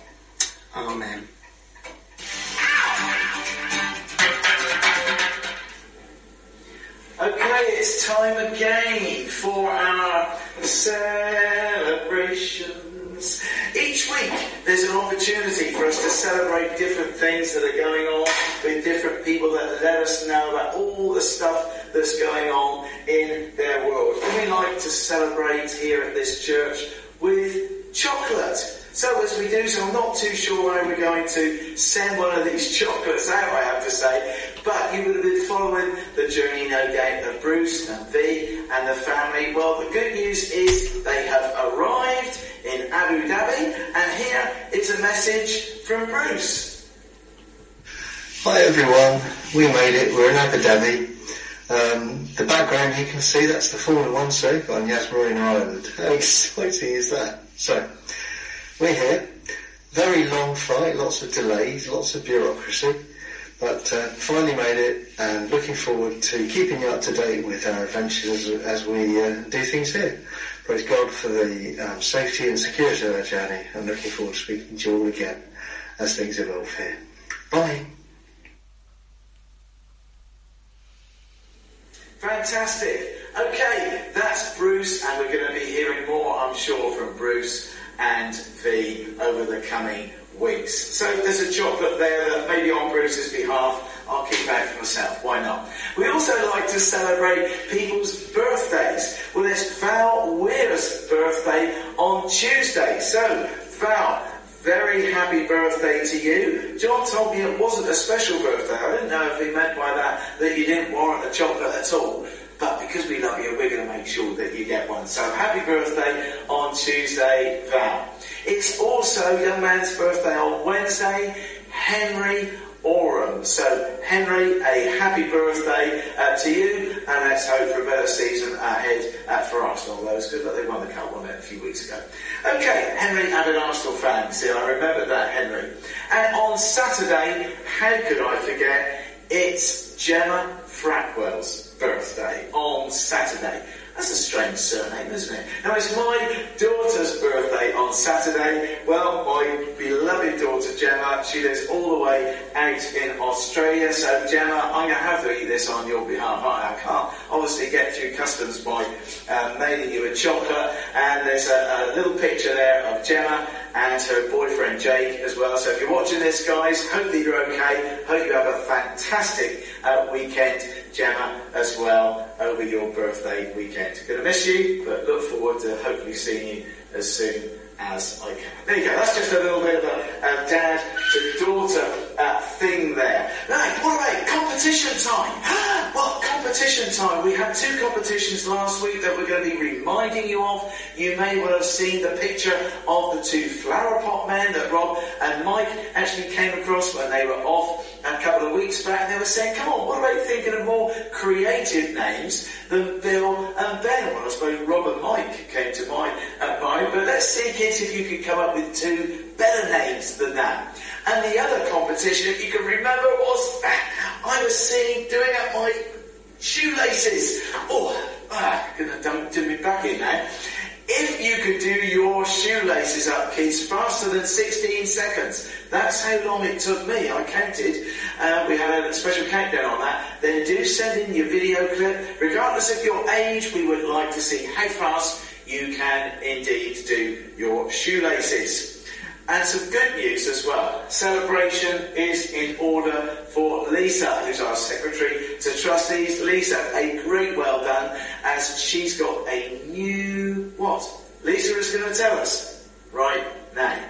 Amen. Okay, it's time again for our celebrations. Each week there's an opportunity for us to celebrate different things that are going on with different people that let us know about all the stuff that's going on in their world. We like to celebrate here at this church with chocolate. So as we do so, I'm not too sure where we're going to send one of these chocolates out, I have to say. But you would have been following the journey, no doubt, of Bruce and V and the family. Well, the good news is they have arrived in Abu Dhabi, and here is a message from Bruce. Hi everyone, we made it. We're in Abu Dhabi. Um, the background you can see that's the Formula One circuit on Yas Marina Island. How exciting is that? So, we're here. Very long flight, lots of delays, lots of bureaucracy, but uh, finally made it and looking forward to keeping you up to date with our adventures as, as we uh, do things here. Praise God for the um, safety and security of our journey and looking forward to speaking to you all again as things evolve here. Bye. Fantastic. Okay, that's Bruce, and we're going to be hearing more, I'm sure, from Bruce and V over the coming weeks. So there's a chocolate there that maybe on Bruce's behalf I'll keep out for myself. Why not? We also like to celebrate people's birthdays. Well, it's Val Weir's birthday on Tuesday. So, Val, very happy birthday to you. John told me it wasn't a special birthday. I didn't know if he meant by that that you didn't warrant a chocolate at all. But because we love you, we're going to make sure that you get one. So happy birthday on Tuesday, Val. It's also young man's birthday on Wednesday, Henry So Henry, a happy birthday uh, to you, and let's hope for a better season ahead uh, for Arsenal. Though it's good that they won the cup, it, a few weeks ago? Okay, Henry, avid Arsenal fan. See, I remember that, Henry. And on Saturday, how could I forget? It's Gemma Frackwell's birthday on Saturday. That's a strange surname, isn't it? Now, it's my daughter's birthday on Saturday. Well, my beloved daughter Gemma, she lives all the way out in Australia. So, Gemma, I'm going to have to eat this on your behalf. I, can't obviously get through customs by um, mailing you a chocolate. And there's a, a little picture there of Gemma and her boyfriend Jake as well. So, if you're watching this, guys, hope that you're okay. Hope you have a fantastic uh, weekend. Gemma as well over your birthday weekend. Gonna miss you, but look forward to hopefully seeing you as soon as I can. There you go. That's just a little bit of a, a dad to daughter uh, thing there. Right, what about competition time? well, competition time. We had two competitions last week that we're going to be reminding you of. You may well have seen the picture of the two flower pot men that Rob and Mike actually came across when they were off a couple of weeks back. They were saying, come on, what about thinking of more creative names than Bill and Ben? Well, I suppose Rob and Mike came to mind, uh, mind but let's see, kids, if you could come up with two better names than that. And the other competition, if you can remember, was I was seeing doing up my shoelaces. Oh, ah, gonna dump to me back in now. If you could do your shoelaces up, kids, faster than 16 seconds, that's how long it took me. I counted. Uh, we had a special countdown on that. Then do send in your video clip. Regardless of your age, we would like to see how fast you can indeed do your shoelaces. And some good news as well. Celebration is in order for Lisa, who's our secretary to trustees. Lisa, a great well done, as she's got a new what? Lisa is going to tell us right now.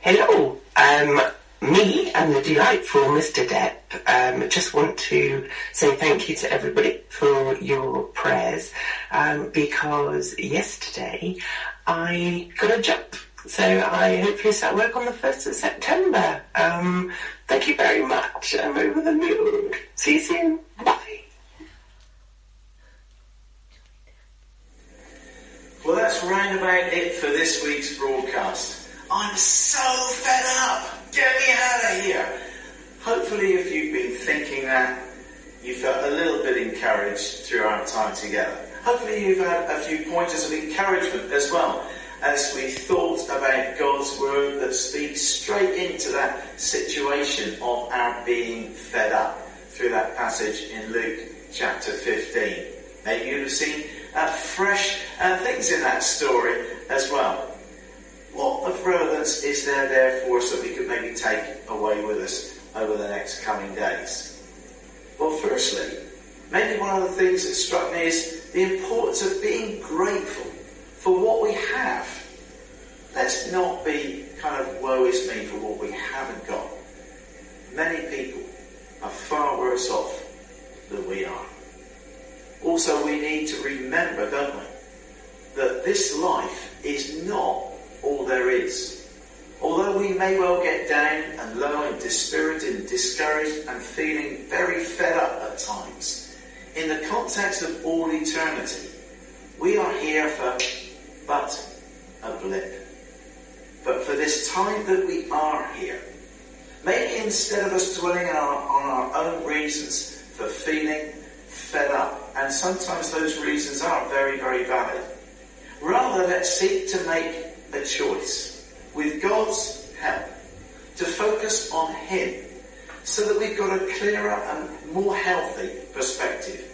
Hello, um, me and the delightful Mr. Depp um, just want to say thank you to everybody for your prayers um, because yesterday I got a job. So I hopefully start work on the 1st of September. Um, thank you very much. I'm over the moon. See you soon. Bye. Well, that's round about it for this week's broadcast. I'm so fed up. Get me out of here. Hopefully, if you've been thinking that, you felt a little bit encouraged through our time together. Hopefully, you've had a few pointers of encouragement as well as we thought about God's word that speaks straight into that situation of our being fed up through that passage in Luke chapter 15. Maybe you'd have seen uh, fresh uh, things in that story as well. What of relevance is there there for us that we could maybe take away with us over the next coming days? Well, firstly, maybe one of the things that struck me is the importance of being grateful for what we have. Let's not be kind of woe is me for what we haven't got. Many people are far worse off than we are. Also, we need to remember, don't we, that this life is not all there is. Although we may well get down and low and dispirited and discouraged and feeling very fed up at times, in the context of all eternity, we are here for but a blip. But for this time that we are here, maybe instead of us dwelling on our, on our own reasons for feeling fed up, and sometimes those reasons are very, very valid, rather let's seek to make a choice with God's help to focus on Him so that we've got a clearer and more healthy perspective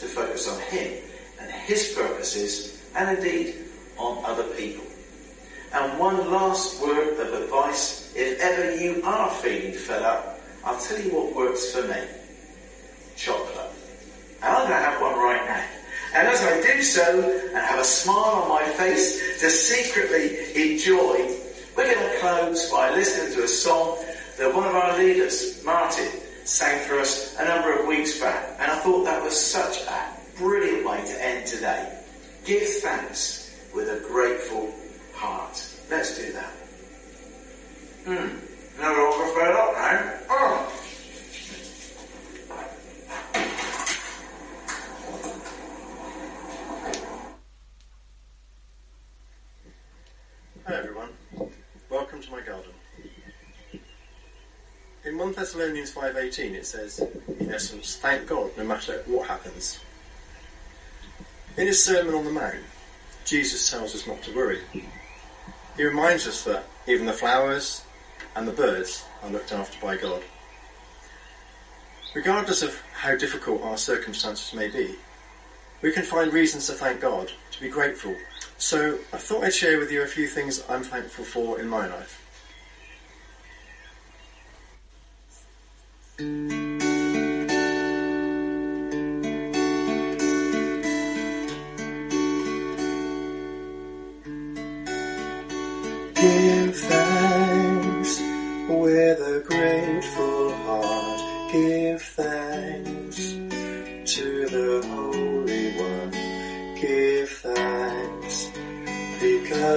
to focus on Him and His purposes and indeed on other people. And one last word of advice, if ever you are feeling fed up, I'll tell you what works for me. Chocolate. And I'm going to have one right now. And as I do so, and have a smile on my face to secretly enjoy, we're going to close by listening to a song that one of our leaders, Martin, sang for us a number of weeks back. And I thought that was such a brilliant way to end today. Give thanks with a grateful heart. Let's do that. Hmm. No longer fed up. Oh. Hi everyone, welcome to my garden. In 1 Thessalonians 5.18 it says, in essence, thank God no matter what happens. In his Sermon on the Mount, Jesus tells us not to worry. He reminds us that even the flowers and the birds are looked after by God. Regardless of how difficult our circumstances may be, we can find reasons to thank God, to be grateful. So I thought I'd share with you a few things I'm thankful for in my life.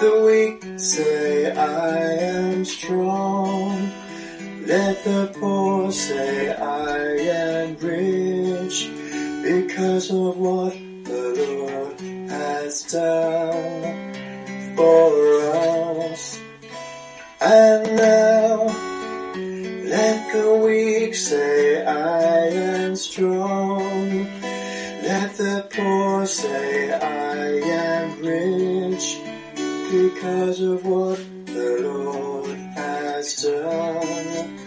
the weak say, I am strong. Let the poor say, I am rich because of what the Lord has done for because of what the Lord has done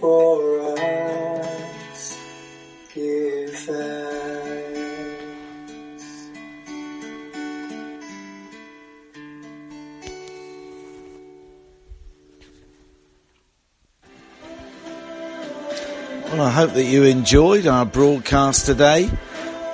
for us. Give thanks. Well, I hope that you enjoyed our broadcast today.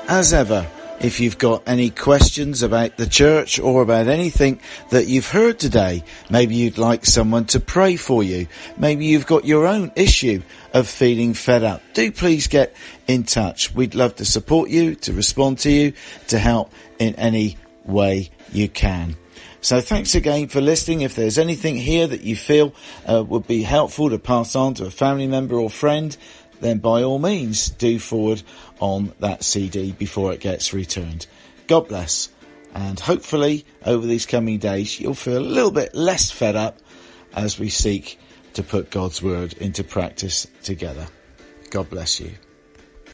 As ever, if you've got any questions about the church or about anything that you've heard today, maybe you'd like someone to pray for you. Maybe you've got your own issue of feeling fed up. Do please get in touch. We'd love to support you, to respond to you, to help in any way you can. So thanks again for listening. If there's anything here that you feel uh, would be helpful to pass on to a family member or friend, then by all means do forward on that CD before it gets returned. God bless. And hopefully over these coming days you'll feel a little bit less fed up as we seek to put God's word into practice together. God bless you.